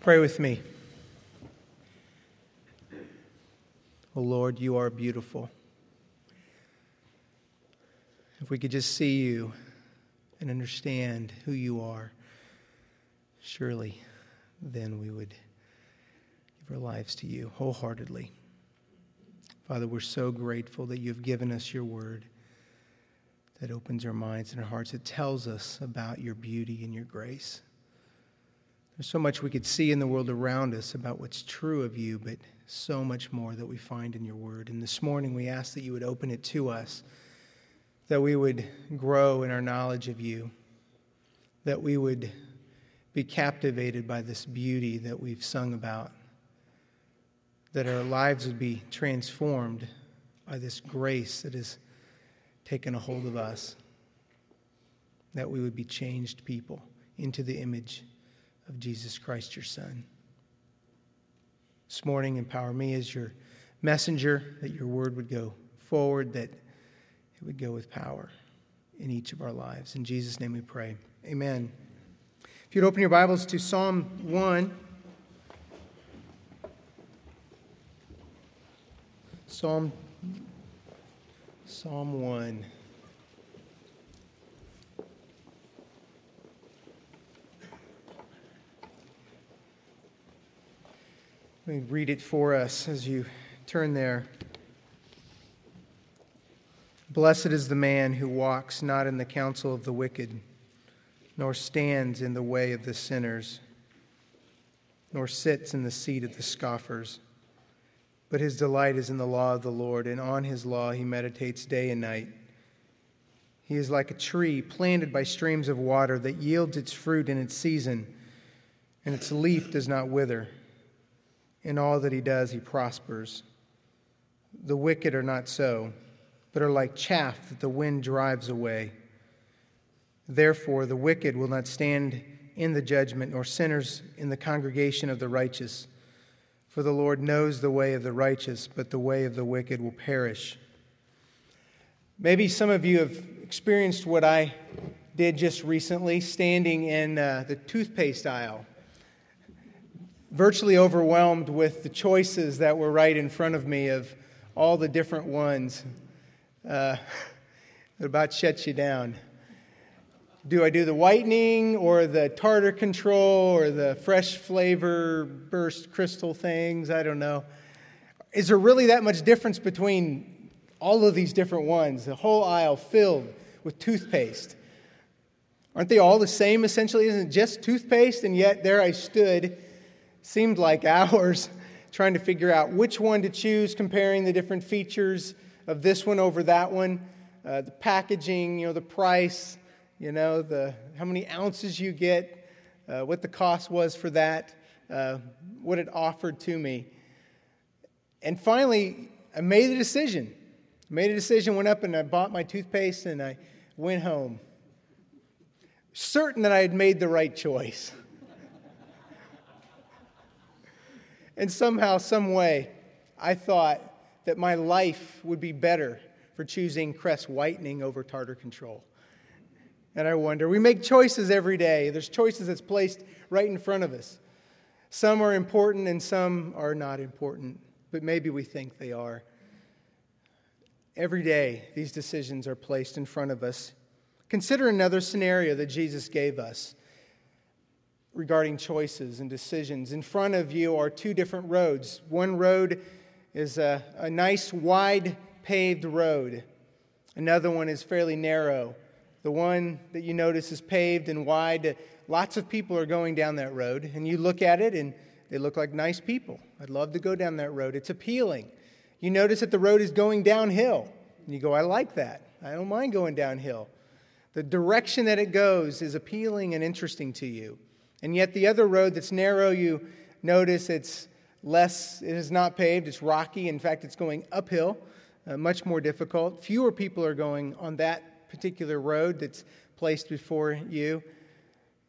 Pray with me. Oh Lord, you are beautiful. If we could just see you and understand who you are, surely then we would give our lives to you wholeheartedly. Father, we're so grateful that you've given us your word that opens our minds and our hearts. It tells us about your beauty and your grace. There's so much we could see in the world around us about what's true of you, but so much more that we find in your word. And this morning we ask that you would open it to us, that we would grow in our knowledge of you, that we would be captivated by this beauty that we've sung about, that our lives would be transformed by this grace that has taken a hold of us, that we would be changed people into the image of Jesus Christ, your Son. This morning, empower me as your messenger, that your word would go forward, that it would go with power in each of our lives. In Jesus' name we pray. Amen. If you'd open your Bibles to Psalm 1. Psalm Psalm 1. Let me read it for us as you turn there. Blessed is the man who walks not in the counsel of the wicked, nor stands in the way of the sinners, nor sits in the seat of the scoffers. But his delight is in the law of the Lord, and on his law he meditates day and night. He is like a tree planted by streams of water that yields its fruit in its season, and its leaf does not wither. In all that he does, he prospers. The wicked are not so, but are like chaff that the wind drives away. Therefore, the wicked will not stand in the judgment, nor sinners in the congregation of the righteous. For the Lord knows the way of the righteous, but the way of the wicked will perish. Maybe some of you have experienced what I did just recently, standing in uh, the toothpaste aisle virtually overwhelmed with the choices that were right in front of me of all the different ones. Uh, about shuts you down. Do I do the whitening or the tartar control or the fresh flavor burst crystal things? I don't know. Is there really that much difference between all of these different ones? The whole aisle filled with toothpaste. Aren't they all the same essentially? Isn't it just toothpaste? And yet there I stood seemed like hours trying to figure out which one to choose, comparing the different features of this one over that one, uh, the packaging, you know, the price, you know, the how many ounces you get, uh, what the cost was for that, uh, what it offered to me, and finally, I made a decision. made a decision, went up and I bought my toothpaste and I went home, certain that I had made the right choice. And somehow, some way, I thought that my life would be better for choosing Crest whitening over tartar control. And I wonder, we make choices every day. There's choices that's placed right in front of us. Some are important and some are not important, but maybe we think they are. Every day, these decisions are placed in front of us. Consider another scenario that Jesus gave us regarding choices and decisions. In front of you are two different roads. One road is a, a nice, wide, paved road, another one is fairly narrow. The one that you notice is paved and wide. Lots of people are going down that road, and you look at it and they look like nice people. I'd love to go down that road. It's appealing. You notice that the road is going downhill, and you go, I like that. I don't mind going downhill. The direction that it goes is appealing and interesting to you. And yet, the other road that's narrow, you notice it's less, it is not paved, it's rocky. In fact, it's going uphill, uh, much more difficult. Fewer people are going on that particular road that's placed before you.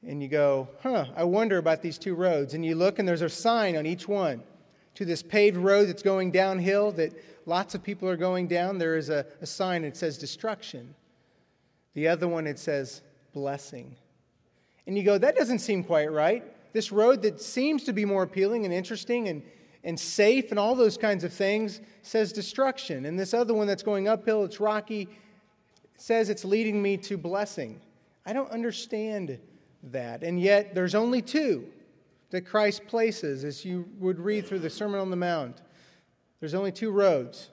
And you go, huh, I wonder about these two roads. And you look, and there's a sign on each one. To this paved road that's going downhill, that lots of people are going down, there is a, a sign that says destruction. The other one, it says blessing. And you go, that doesn't seem quite right. This road that seems to be more appealing and interesting and, and safe and all those kinds of things says destruction. And this other one that's going uphill, it's rocky, says it's leading me to blessing. I don't understand that. And yet, there's only two that Christ places as you would read through the Sermon on the Mount. There's only two roads,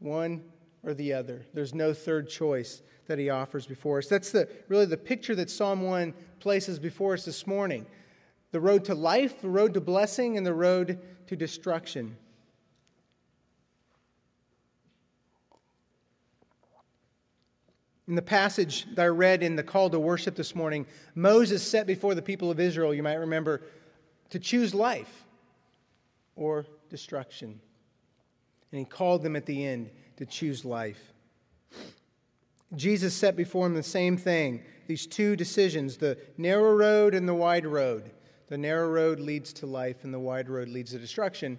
one or the other. There's no third choice that he offers before us. That's the, really the picture that Psalm 1 places before us this morning the road to life, the road to blessing, and the road to destruction. In the passage that I read in the call to worship this morning, Moses set before the people of Israel, you might remember, to choose life or destruction. And he called them at the end to choose life. Jesus set before him the same thing these two decisions the narrow road and the wide road. The narrow road leads to life, and the wide road leads to destruction.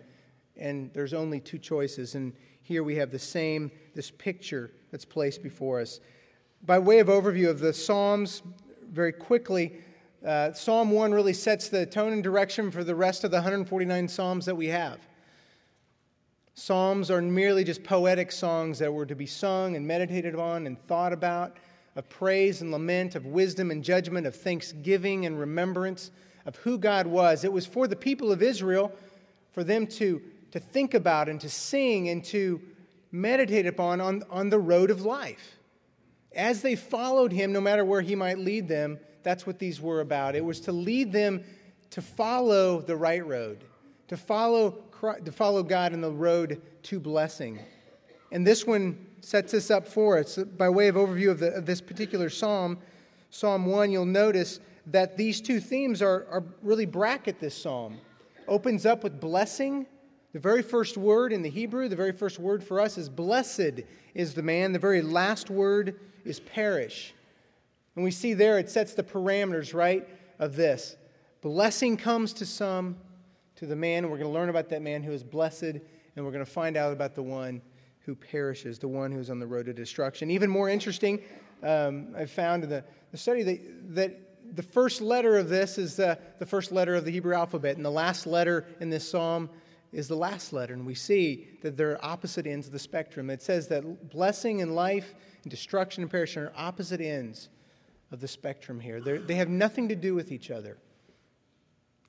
And there's only two choices. And here we have the same, this picture that's placed before us. By way of overview of the Psalms, very quickly, uh, Psalm 1 really sets the tone and direction for the rest of the 149 Psalms that we have. Psalms are merely just poetic songs that were to be sung and meditated on and thought about, of praise and lament, of wisdom and judgment, of thanksgiving and remembrance of who God was. It was for the people of Israel, for them to, to think about and to sing and to meditate upon on, on the road of life. As they followed him, no matter where he might lead them, that's what these were about. It was to lead them to follow the right road, to follow to follow God in the road to blessing. And this one sets this up for us. By way of overview of, the, of this particular psalm, Psalm 1, you'll notice that these two themes are, are really bracket this psalm. Opens up with blessing. The very first word in the Hebrew, the very first word for us is blessed is the man. The very last word is perish. And we see there it sets the parameters, right, of this. Blessing comes to some, to the man, we're going to learn about that man who is blessed, and we're going to find out about the one who perishes, the one who's on the road to destruction. Even more interesting, um, I found in the, the study that, that the first letter of this is uh, the first letter of the Hebrew alphabet, and the last letter in this psalm is the last letter. And we see that they're opposite ends of the spectrum. It says that blessing and life and destruction and perishing are opposite ends of the spectrum here. They're, they have nothing to do with each other.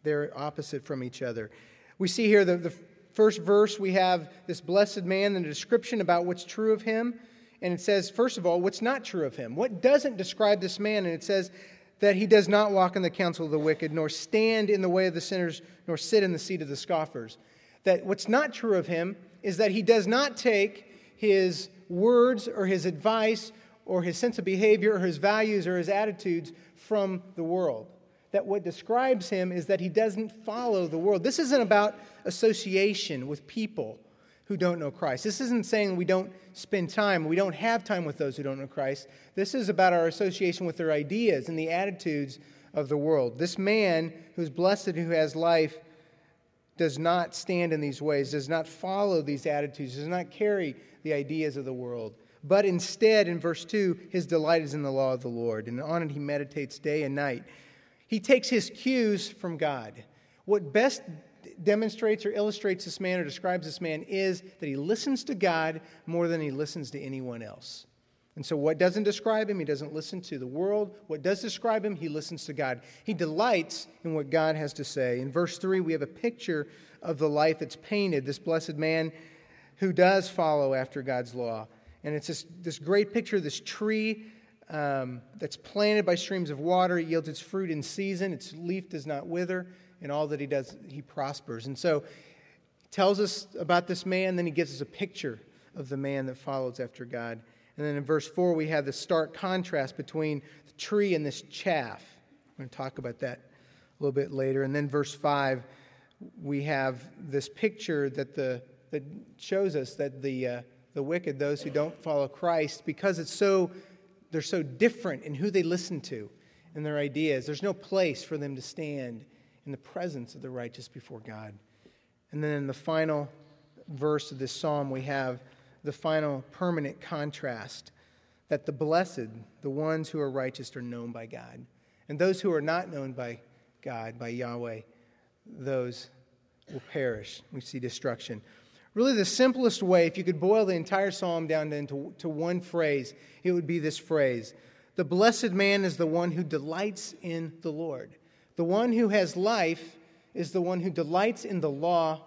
They're opposite from each other. We see here the, the first verse, we have this blessed man and a description about what's true of him. And it says, first of all, what's not true of him. What doesn't describe this man? And it says that he does not walk in the counsel of the wicked, nor stand in the way of the sinners, nor sit in the seat of the scoffers. That what's not true of him is that he does not take his words or his advice or his sense of behavior or his values or his attitudes from the world that what describes him is that he doesn't follow the world. This isn't about association with people who don't know Christ. This isn't saying we don't spend time, we don't have time with those who don't know Christ. This is about our association with their ideas and the attitudes of the world. This man who's blessed, who has life, does not stand in these ways, does not follow these attitudes, does not carry the ideas of the world. But instead, in verse 2, his delight is in the law of the Lord, and on it he meditates day and night. He takes his cues from God. What best demonstrates or illustrates this man or describes this man is that he listens to God more than he listens to anyone else. And so, what doesn't describe him, he doesn't listen to the world. What does describe him, he listens to God. He delights in what God has to say. In verse 3, we have a picture of the life that's painted, this blessed man who does follow after God's law. And it's this, this great picture, this tree um, that's planted by streams of water. It yields its fruit in season. Its leaf does not wither. And all that he does, he prospers. And so tells us about this man, then he gives us a picture of the man that follows after God. And then in verse 4, we have the stark contrast between the tree and this chaff. I'm going to talk about that a little bit later. And then verse 5, we have this picture that, the, that shows us that the, uh, the wicked, those who don't follow Christ, because it's so they're so different in who they listen to and their ideas. There's no place for them to stand in the presence of the righteous before God. And then in the final verse of this psalm, we have the final permanent contrast that the blessed, the ones who are righteous, are known by God. And those who are not known by God, by Yahweh, those will perish. We see destruction. Really, the simplest way, if you could boil the entire psalm down into to one phrase, it would be this phrase The blessed man is the one who delights in the Lord. The one who has life is the one who delights in the law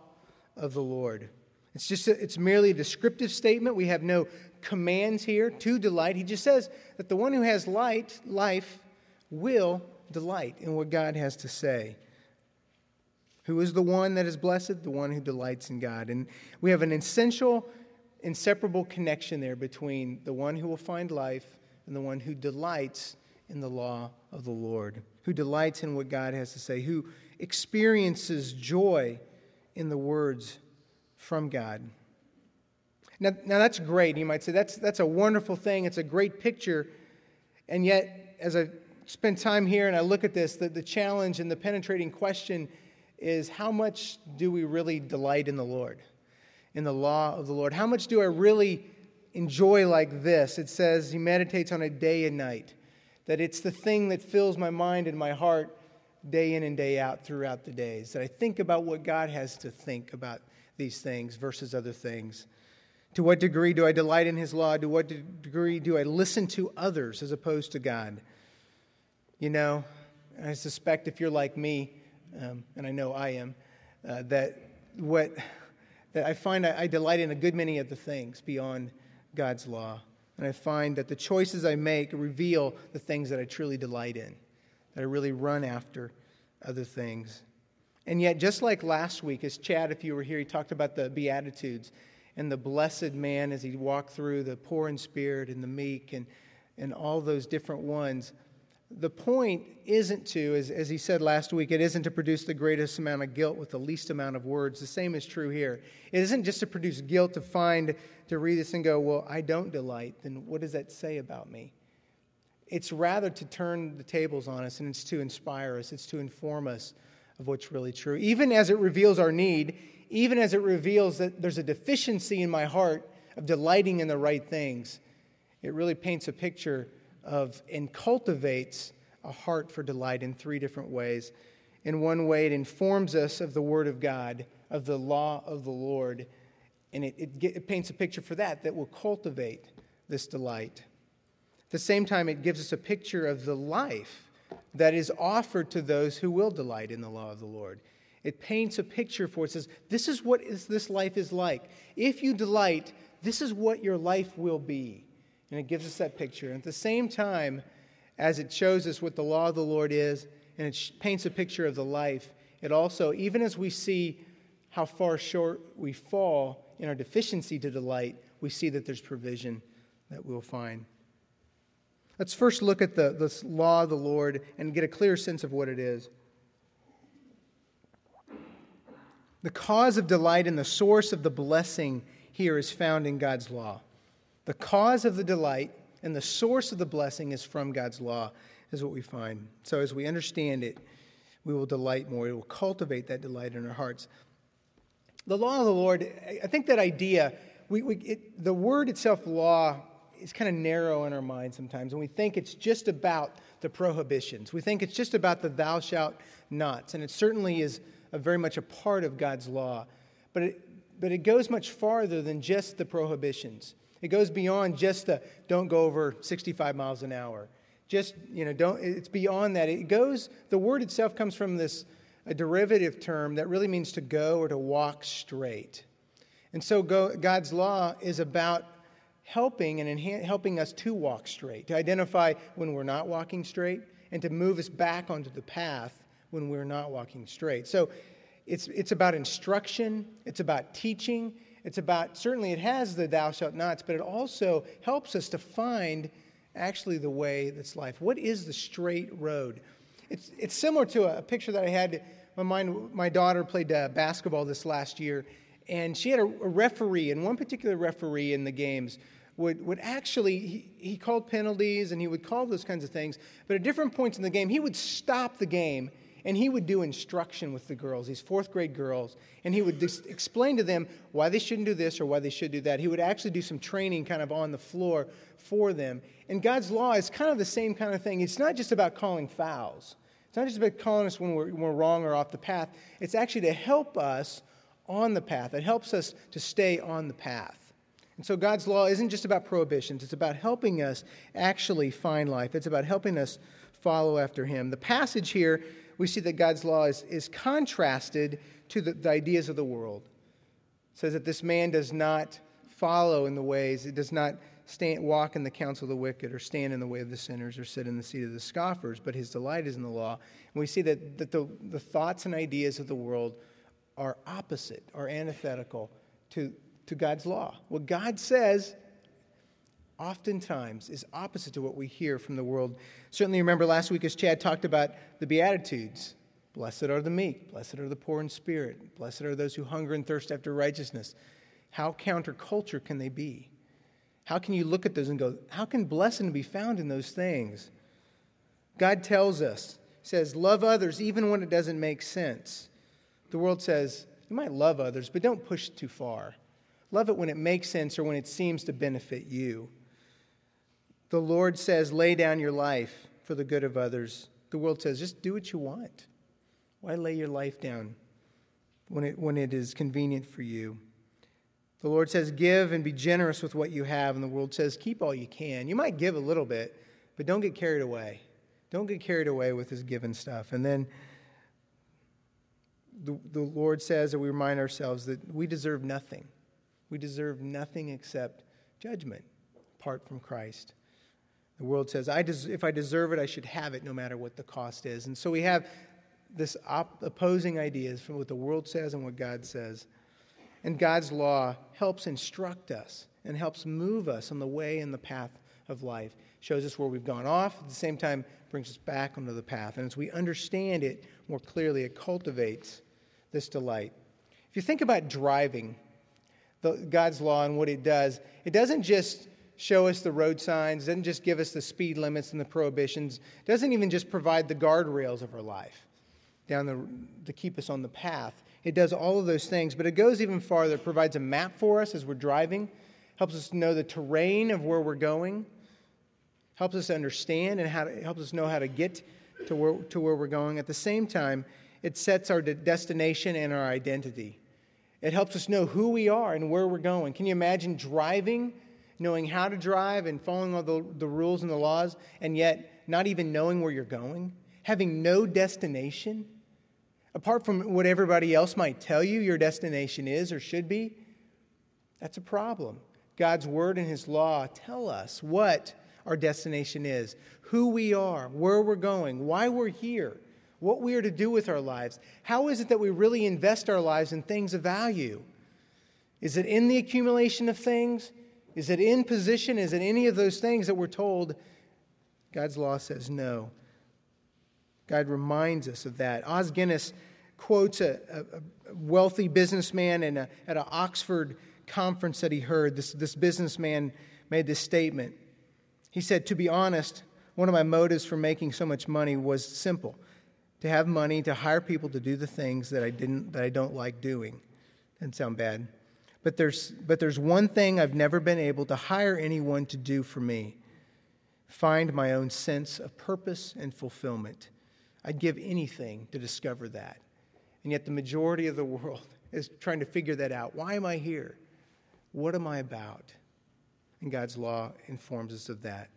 of the Lord. It's just a, it's merely a descriptive statement. We have no commands here to delight. He just says that the one who has light, life will delight in what God has to say. Who is the one that is blessed? The one who delights in God. And we have an essential, inseparable connection there between the one who will find life and the one who delights in the law of the Lord, who delights in what God has to say, who experiences joy in the words from God. Now, now that's great. You might say that's, that's a wonderful thing. It's a great picture. And yet, as I spend time here and I look at this, the, the challenge and the penetrating question is how much do we really delight in the Lord, in the law of the Lord? How much do I really enjoy like this? It says he meditates on it day and night, that it's the thing that fills my mind and my heart day in and day out throughout the days, that I think about what God has to think about these things versus other things. To what degree do I delight in his law? To what degree do I listen to others as opposed to God? You know, I suspect if you're like me, um, and I know I am, uh, that what that I find I, I delight in a good many of the things beyond God's law. And I find that the choices I make reveal the things that I truly delight in, that I really run after other things. And yet, just like last week, as Chad, if you were here, he talked about the Beatitudes and the blessed man as he walked through the poor in spirit and the meek and, and all those different ones the point isn't to, as, as he said last week, it isn't to produce the greatest amount of guilt with the least amount of words. The same is true here. It isn't just to produce guilt to find, to read this and go, well, I don't delight. Then what does that say about me? It's rather to turn the tables on us and it's to inspire us, it's to inform us of what's really true. Even as it reveals our need, even as it reveals that there's a deficiency in my heart of delighting in the right things, it really paints a picture of and cultivates a heart for delight in three different ways. In one way, it informs us of the Word of God, of the law of the Lord, and it, it, it paints a picture for that that will cultivate this delight. At the same time, it gives us a picture of the life that is offered to those who will delight in the law of the Lord. It paints a picture for it says, this is what is, this life is like. If you delight, this is what your life will be. And it gives us that picture. And at the same time, as it shows us what the law of the Lord is, and it paints a picture of the life, it also, even as we see how far short we fall in our deficiency to delight, we see that there's provision that we'll find. Let's first look at the, the law of the Lord and get a clear sense of what it is. The cause of delight and the source of the blessing here is found in God's law. The cause of the delight and the source of the blessing is from God's law, is what we find. So as we understand it, we will delight more. It will cultivate that delight in our hearts. The law of the Lord, I think that idea, we, we, it, the word itself, law, is kind of narrow in our minds sometimes, and we think it's just about the prohibitions. We think it's just about the thou shalt nots, and it certainly is a very much a part of God's law. But it, but it goes much farther than just the prohibitions. It goes beyond just the don't go over 65 miles an hour. Just, you know, don't, it's beyond that. It goes, the word itself comes from this, a derivative term that really means to go or to walk straight. And so go, God's law is about helping and enha- helping us to walk straight, to identify when we're not walking straight, and to move us back onto the path when we're not walking straight. So it's, it's about instruction, it's about teaching, it's about, certainly it has the thou shalt nots, but it also helps us to find actually the way that's life. What is the straight road? It's, it's similar to a, picture that I had. My, mind, my daughter played uh, basketball this last year, and she had a, a, referee, and one particular referee in the games would, would actually, he, he called penalties and he would call those kinds of things, but at different points in the game, he would stop the game and he would do instruction with the girls, these fourth grade girls, and he would dis- explain to them why they shouldn't do this or why they should do that. He would actually do some training kind of on the floor for them. And God's law is kind of the same kind of thing. It's not just about calling fouls. It's not just about calling us when we're, when we're wrong or off the path. It's actually to help us on the path. It helps us to stay on the path. And so God's law isn't just about prohibitions, it's about helping us actually find life. It's about helping us follow after Him. The passage here, we see that God's law is, is contrasted to the, the ideas of the world. It says that this man does not follow in the ways, it does not stand, walk in the counsel of the wicked, or stand in the way of the sinners, or sit in the seat of the scoffers, but his delight is in the law. And we see that, that the, the thoughts and ideas of the world are opposite, are antithetical to, to God's law. What God says oftentimes is opposite to what we hear from the world. Certainly, remember last week as Chad talked about the Beatitudes. Blessed are the meek, blessed are the poor in spirit, blessed are those who hunger and thirst after righteousness. How counterculture can they be? How can you look at those and go, how can blessing be found in those things? God tells us, says, love others even when it doesn't make sense. The world says, you might love others, but don't push too far. Love it when it makes sense or when it seems to benefit you. The Lord says, lay down your life for the good of others. The world says, just do what you want. Why lay your life down when it, when it is convenient for you? The Lord says, Give and be generous with what you have. And the world says, Keep all you can. You might give a little bit, but don't get carried away. Don't get carried away with this given stuff. And then the, the Lord says that we remind ourselves that we deserve nothing. We deserve nothing except judgment apart from Christ. The world says, I des- if I deserve it, I should have it no matter what the cost is. And so we have this op- opposing ideas from what the world says and what God says. And God's law helps instruct us and helps move us on the way and the path of life. Shows us where we've gone off, at the same time, brings us back onto the path. And as we understand it more clearly, it cultivates this delight. If you think about driving, the, God's law and what it does, it doesn't just show us the road signs, doesn't just give us the speed limits and the prohibitions, doesn't even just provide the guardrails of our life down the, to keep us on the path. It does all of those things, but it goes even farther. It provides a map for us as we're driving, helps us know the terrain of where we're going, helps us understand and how to, helps us know how to get to where, to where we're going. At the same time, it sets our destination and our identity. It helps us know who we are and where we're going. Can you imagine driving, knowing how to drive and following all the, the rules and the laws, and yet not even knowing where you're going? Having no destination? apart from what everybody else might tell you your destination is or should be, that's a problem. God's word and his law tell us what our destination is, who we are, where we're going, why we're here, what we are to do with our lives. How is it that we really invest our lives in things of value? Is it in the accumulation of things? Is it in position? Is it any of those things that we're told? God's law says no. God reminds us of that. Os Guinness quotes a, a wealthy businessman a, at an Oxford conference that he heard. This, this businessman made this statement. He said, To be honest, one of my motives for making so much money was simple to have money to hire people to do the things that I, didn't, that I don't like doing. Doesn't sound bad. But there's, but there's one thing I've never been able to hire anyone to do for me find my own sense of purpose and fulfillment. I'd give anything to discover that. And yet, the majority of the world is trying to figure that out. Why am I here? What am I about? And God's law informs us of that.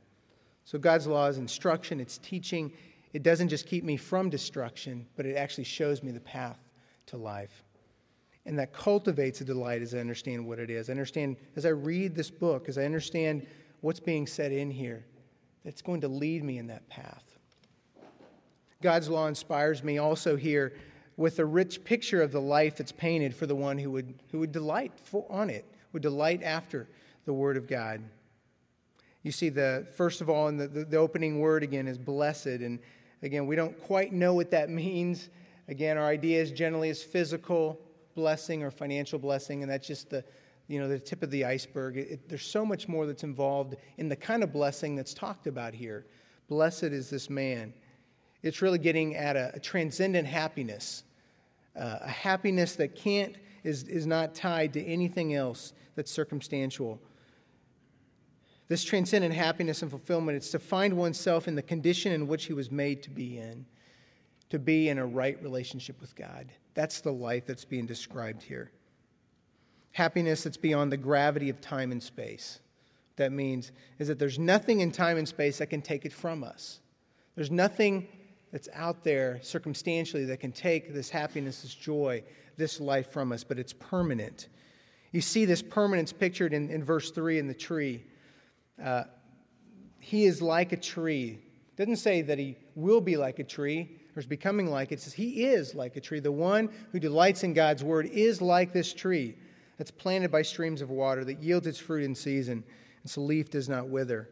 So, God's law is instruction, it's teaching. It doesn't just keep me from destruction, but it actually shows me the path to life. And that cultivates a delight as I understand what it is. I understand, as I read this book, as I understand what's being said in here, that's going to lead me in that path. God's law inspires me also here with a rich picture of the life that's painted for the one who would, who would delight for, on it, would delight after the Word of God. You see, the first of all, in the, the, the opening word again is blessed. And again, we don't quite know what that means. Again, our idea is generally is physical blessing or financial blessing, and that's just the, you know, the tip of the iceberg. It, there's so much more that's involved in the kind of blessing that's talked about here. Blessed is this man. It's really getting at a, a transcendent happiness, uh, a happiness that can't, is, is not tied to anything else that's circumstantial. This transcendent happiness and fulfillment, it's to find oneself in the condition in which he was made to be in. to be in a right relationship with God. That's the life that's being described here. Happiness that's beyond the gravity of time and space. That means is that there's nothing in time and space that can take it from us. There's nothing that's out there circumstantially that can take this happiness, this joy, this life from us, but it's permanent. You see this permanence pictured in, in verse 3 in the tree. Uh, he is like a tree. Doesn't say that he will be like a tree is becoming like it. It says he is like a tree. The one who delights in God's word is like this tree that's planted by streams of water that yields its fruit in season. And its leaf does not wither.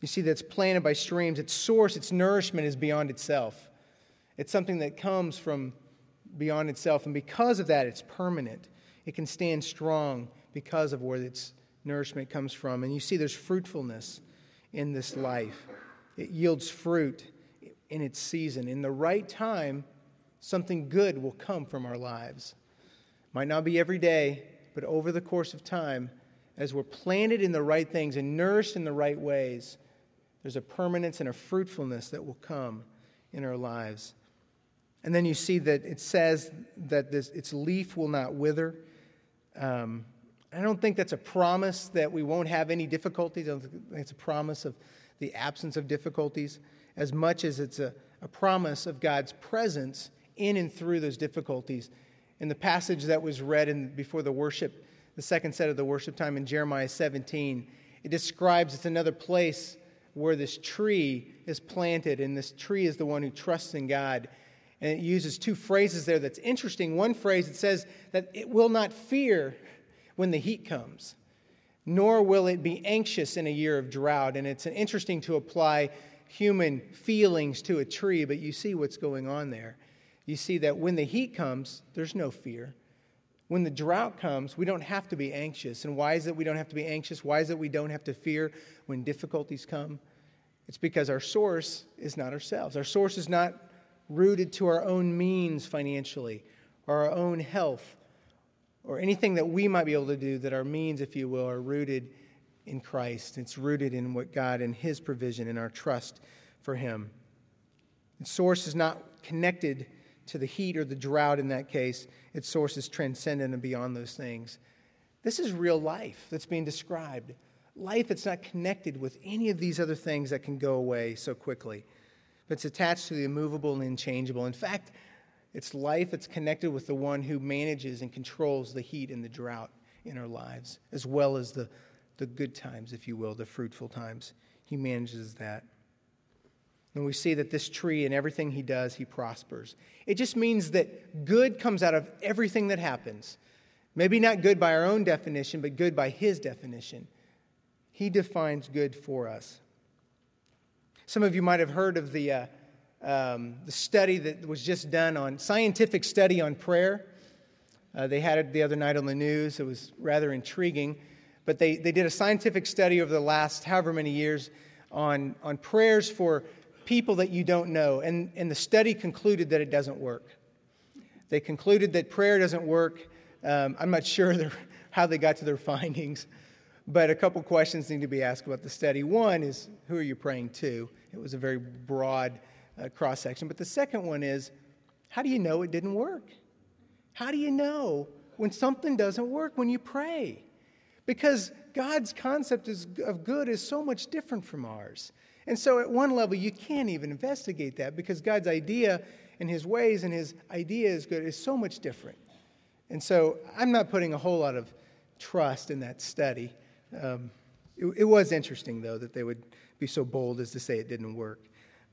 You see, that's planted by streams. Its source, its nourishment is beyond itself. It's something that comes from beyond itself. And because of that, it's permanent. It can stand strong because of where its nourishment comes from. And you see, there's fruitfulness in this life, it yields fruit in its season. In the right time, something good will come from our lives. Might not be every day, but over the course of time, as we're planted in the right things and nourished in the right ways, there's a permanence and a fruitfulness that will come in our lives. And then you see that it says that this, its leaf will not wither. Um, I don't think that's a promise that we won't have any difficulties. I don't think it's a promise of the absence of difficulties as much as it's a, a promise of God's presence in and through those difficulties. In the passage that was read in, before the worship, the second set of the worship time in Jeremiah 17, it describes it's another place where this tree is planted, and this tree is the one who trusts in God. And it uses two phrases there that's interesting. One phrase, it says that it will not fear when the heat comes, nor will it be anxious in a year of drought. And it's interesting to apply human feelings to a tree, but you see what's going on there. You see that when the heat comes, there's no fear. When the drought comes, we don't have to be anxious. And why is it we don't have to be anxious? Why is it we don't have to fear when difficulties come? It's because our source is not ourselves. Our source is not rooted to our own means financially or our own health or anything that we might be able to do that our means, if you will, are rooted in Christ. It's rooted in what God and His provision and our trust for Him. Its source is not connected to the heat or the drought in that case. Its source is transcendent and beyond those things. This is real life that's being described. Life that's not connected with any of these other things that can go away so quickly. But it's attached to the immovable and unchangeable. In fact, it's life that's connected with the one who manages and controls the heat and the drought in our lives, as well as the the good times, if you will, the fruitful times. He manages that. And we see that this tree and everything he does, he prospers. It just means that good comes out of everything that happens. Maybe not good by our own definition, but good by his definition. He defines good for us. Some of you might have heard of the, uh, um, the study that was just done on scientific study on prayer. Uh, they had it the other night on the news. It was rather intriguing but they, they did a scientific study over the last however many years on, on prayers for people that you don't know. And, and the study concluded that it doesn't work. They concluded that prayer doesn't work. Um, I'm not sure how they got to their findings, but a couple questions need to be asked about the study. One is, who are you praying to? It was a very broad uh, cross section. But the second one is, how do you know it didn't work? How do you know when something doesn't work when you pray? Because God's concept of good is so much different from ours. And so, at one level, you can't even investigate that because God's idea and his ways and his idea is good is so much different. And so, I'm not putting a whole lot of trust in that study. Um, it, it, was interesting, though, that they would be so bold as to say it didn't work.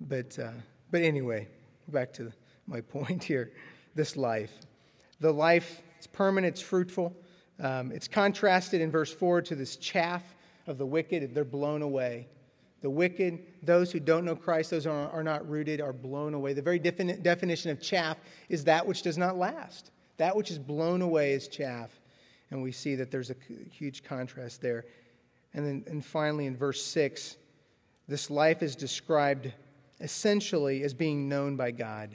But, uh, but anyway, back to my point here this life. The life, it's permanent, it's fruitful. Um, it's contrasted in verse 4 to this chaff of the wicked. They're blown away. The wicked, those who don't know Christ, those are, are not rooted, are blown away. The very defini- definition of chaff is that which does not last. That which is blown away is chaff. And we see that there's a huge contrast there. And then and finally, in verse 6, this life is described essentially as being known by God.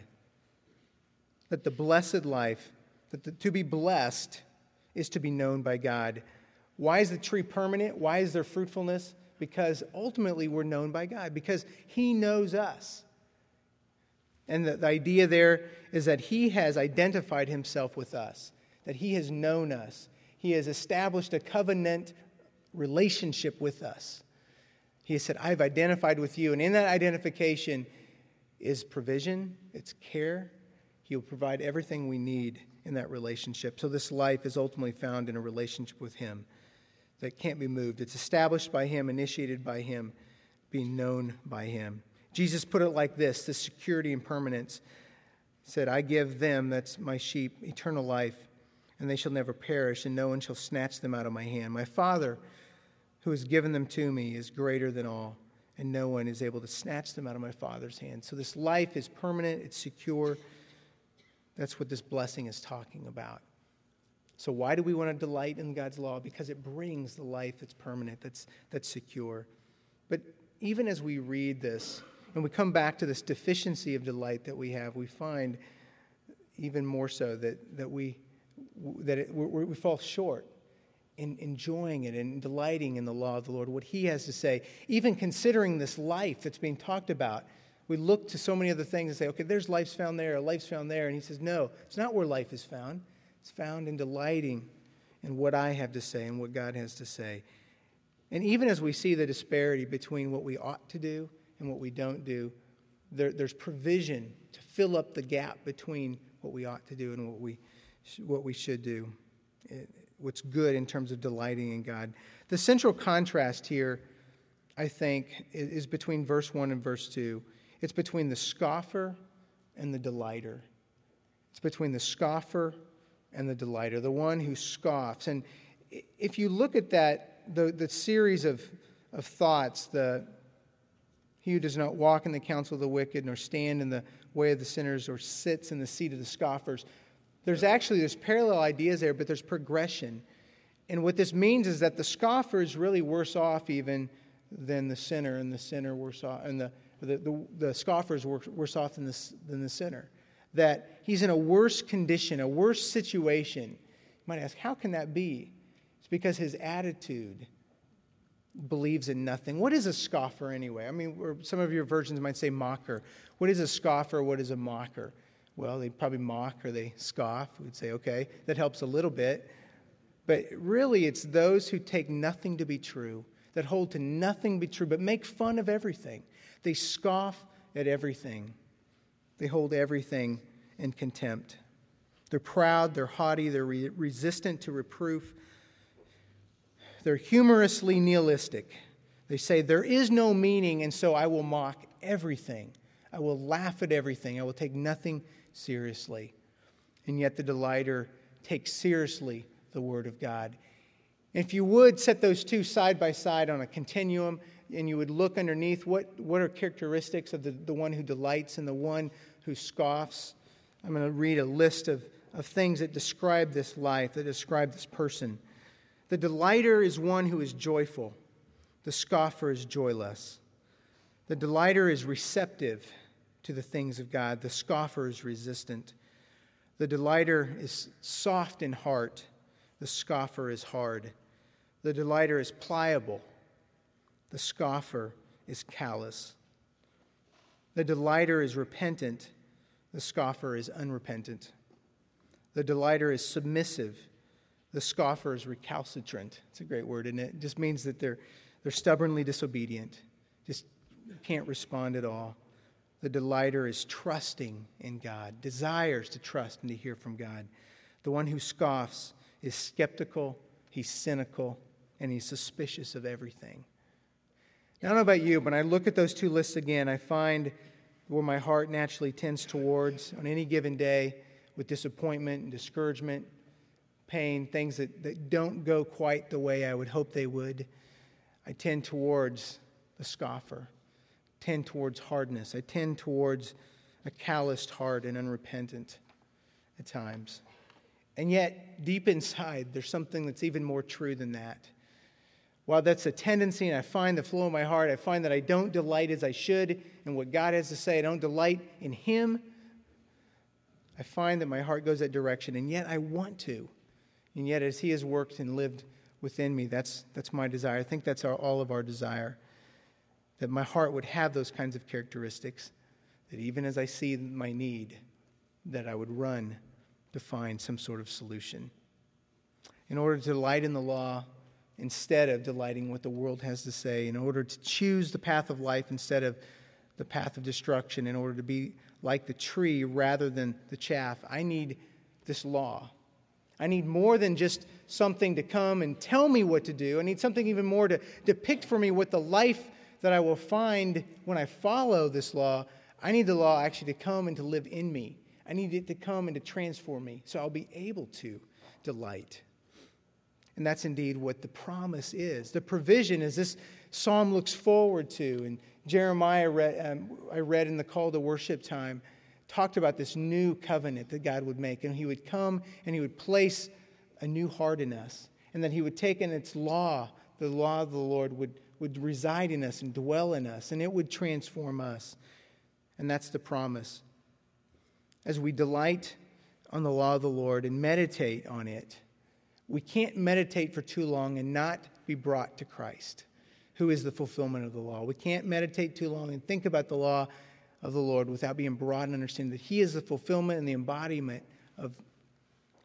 That the blessed life, that the, to be blessed, is to be known by God. Why is the tree permanent? Why is there fruitfulness? Because ultimately we're known by God, because He knows us. And the, the idea there is that he has identified himself with us, that he has known us, he has established a covenant relationship with us. He said, I've identified with you. And in that identification is provision, it's care. He will provide everything we need in that relationship. So this life is ultimately found in a relationship with Him that can't be moved. It's established by Him, initiated by Him, being known by Him. Jesus put it like this the security and permanence. Said, I give them, that's my sheep, eternal life, and they shall never perish, and no one shall snatch them out of my hand. My Father, who has given them to me, is greater than all, and no one is able to snatch them out of my Father's hand. So this life is permanent, it's secure. That's what this blessing is talking about. So, why do we want to delight in God's law? Because it brings the life that's permanent, that's, that's secure. But even as we read this, and we come back to this deficiency of delight that we have, we find even more so that, that, we, that it, we, we fall short in enjoying it and delighting in the law of the Lord, what He has to say, even considering this life that's being talked about. We look to so many other things and say, okay, there's life's found there, life's found there. And He says, no, it's not where life is found. It's found in delighting in what I have to say and what God has to say. And even as we see the disparity between what we ought to do and what we don't do, there, there's provision to fill up the gap between what we ought to do and what we, what we should do, it, what's good in terms of delighting in God. The central contrast here, I think, is between verse 1 and verse 2. It's between the scoffer and the delighter. It's between the scoffer and the delighter, the one who scoffs. And if you look at that, the, the series of, of thoughts, the he who does not walk in the counsel of the wicked, nor stand in the way of the sinners, or sits in the seat of the scoffers. There's actually there's parallel ideas there, but there's progression. And what this means is that the scoffer is really worse off even than the sinner, and the sinner worse off, and the, the, the, the scoffer is worse, off than the, than the sinner that he's in a worse condition, a worse situation. You might ask, how can that be? It's because his attitude believes in nothing. What is a scoffer anyway? I mean, some of your versions might say mocker. What is a scoffer? What is a mocker? Well, they probably mock or they scoff. We'd say, okay, that helps a little bit. But really, it's those who take nothing to be true, that hold to nothing be true, but make fun of everything. They scoff at everything. They hold everything in contempt. They're proud, they're haughty, they're re- resistant to reproof. They're humorously nihilistic. They say, There is no meaning, and so I will mock everything. I will laugh at everything. I will take nothing seriously. And yet the delighter takes seriously the Word of God. If you would set those two side by side on a continuum, and you would look underneath what, what are characteristics of the, the one who delights and the one who scoffs. I'm going to read a list of, of things that describe this life, that describe this person. The delighter is one who is joyful, the scoffer is joyless. The delighter is receptive to the things of God, the scoffer is resistant. The delighter is soft in heart, the scoffer is hard. The delighter is pliable, the scoffer is callous. The delighter is repentant, the scoffer is unrepentant. The delighter is submissive, the scoffer is recalcitrant. It's a great word, isn't it? It just means that they're, they're stubbornly disobedient, just can't respond at all. The delighter is trusting in God, desires to trust and to hear from God. The one who scoffs is skeptical, he's cynical, and he's suspicious of everything. I don't know about you, but when I look at those two lists again, I find where my heart naturally tends towards on any given day with disappointment and discouragement, pain, things that, that don't go quite the way I would hope they would. I tend towards the scoffer, tend towards hardness. I tend towards a calloused heart and unrepentant at times. And yet, deep inside, there's something that's even more true than that. While that's a tendency and I find the flow of my heart, I find that I don't delight as I should in what God has to say. I don't delight in Him. I find that my heart goes that direction, and yet I want to. And yet, as He has worked and lived within me, that's, that's my desire. I think that's our, all of our desire that my heart would have those kinds of characteristics, that even as I see my need, that I would run to find some sort of solution. In order to delight in the law instead of delighting what the world has to say, in order to choose the path of life instead of the path of destruction, in order to be like the tree rather than the chaff, I need this law. I need more than just something to come and tell me what to do. I need something even more to depict for me what the life that I will find when I follow this law. I need the law actually to come and to live in me. I need it to come and to transform me so I'll be able to delight. And that's indeed what the promise is. The provision is this psalm looks forward to. And Jeremiah, read, um, I read in the call to worship time, talked about this new covenant that God would make. And He would come and He would place a new heart in us. And that He would take in its law, the law of the Lord would, would reside in us and dwell in us, and it would transform us. And that's the promise. As we delight on the law of the Lord and meditate on it, we can't meditate for too long and not be brought to Christ, who is the fulfillment of the law. We can't meditate too long and think about the law of the Lord without being brought and understanding that He is the fulfillment and the embodiment of,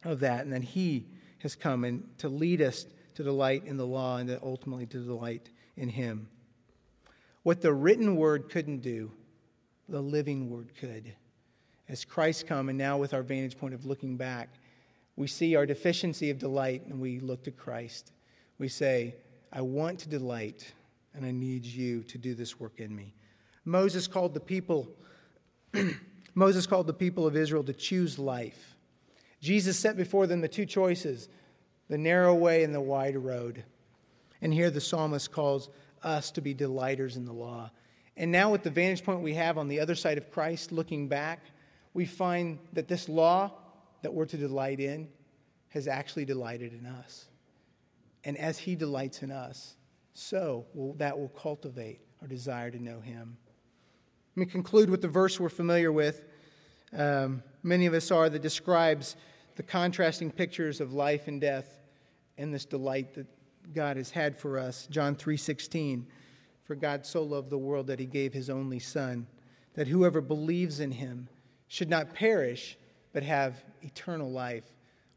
of that, and that He has come and to lead us to delight in the law and ultimately to delight in Him. What the written word couldn't do, the living word could. As Christ come, and now with our vantage point of looking back, we see our deficiency of delight and we look to Christ. We say, I want to delight, and I need you to do this work in me. Moses called the people Moses called the people of Israel to choose life. Jesus set before them the two choices, the narrow way and the wide road. And here the psalmist calls us to be delighters in the law. And now, with the vantage point we have on the other side of Christ, looking back, we find that this law that we're to delight in has actually delighted in us. And as He delights in us, so will, that will cultivate our desire to know Him. Let me conclude with the verse we're familiar with. Um, many of us are that describes the contrasting pictures of life and death and this delight that God has had for us. John 3:16. For God so loved the world that he gave his only son that whoever believes in him should not perish but have eternal life.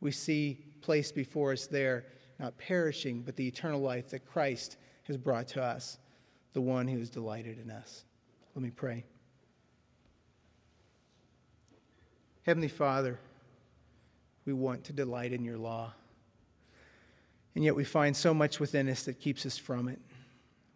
We see placed before us there not perishing but the eternal life that Christ has brought to us, the one who is delighted in us. Let me pray. Heavenly Father, we want to delight in your law. And yet we find so much within us that keeps us from it.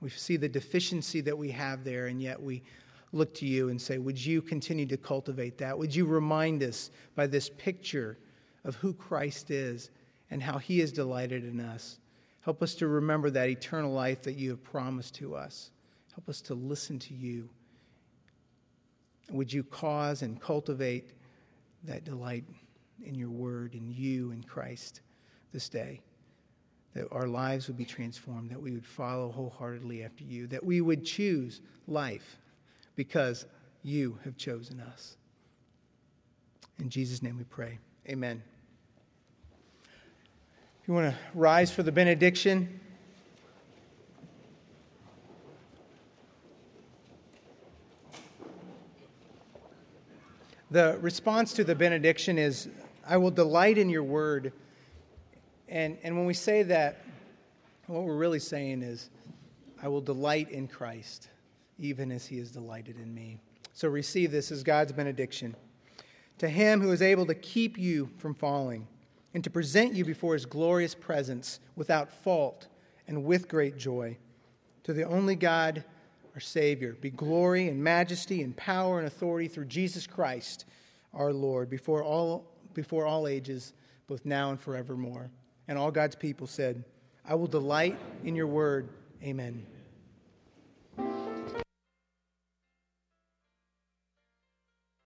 We see the deficiency that we have there, and yet we look to you and say, Would you continue to cultivate that? Would you remind us by this picture of who Christ is and how he is delighted in us? Help us to remember that eternal life that you have promised to us. Help us to listen to you would you cause and cultivate that delight in your word and you in Christ this day? That our lives would be transformed, that we would follow wholeheartedly after you, that we would choose life because you have chosen us. In Jesus' name we pray. Amen. If you want to rise for the benediction. The response to the benediction is, I will delight in your word. And, and when we say that, what we're really saying is, I will delight in Christ, even as he is delighted in me. So receive this as God's benediction. To him who is able to keep you from falling and to present you before his glorious presence without fault and with great joy. To the only God our Savior, be glory and majesty and power and authority through Jesus Christ, our Lord, before all, before all ages, both now and forevermore. And all God's people said, I will delight in your word. Amen.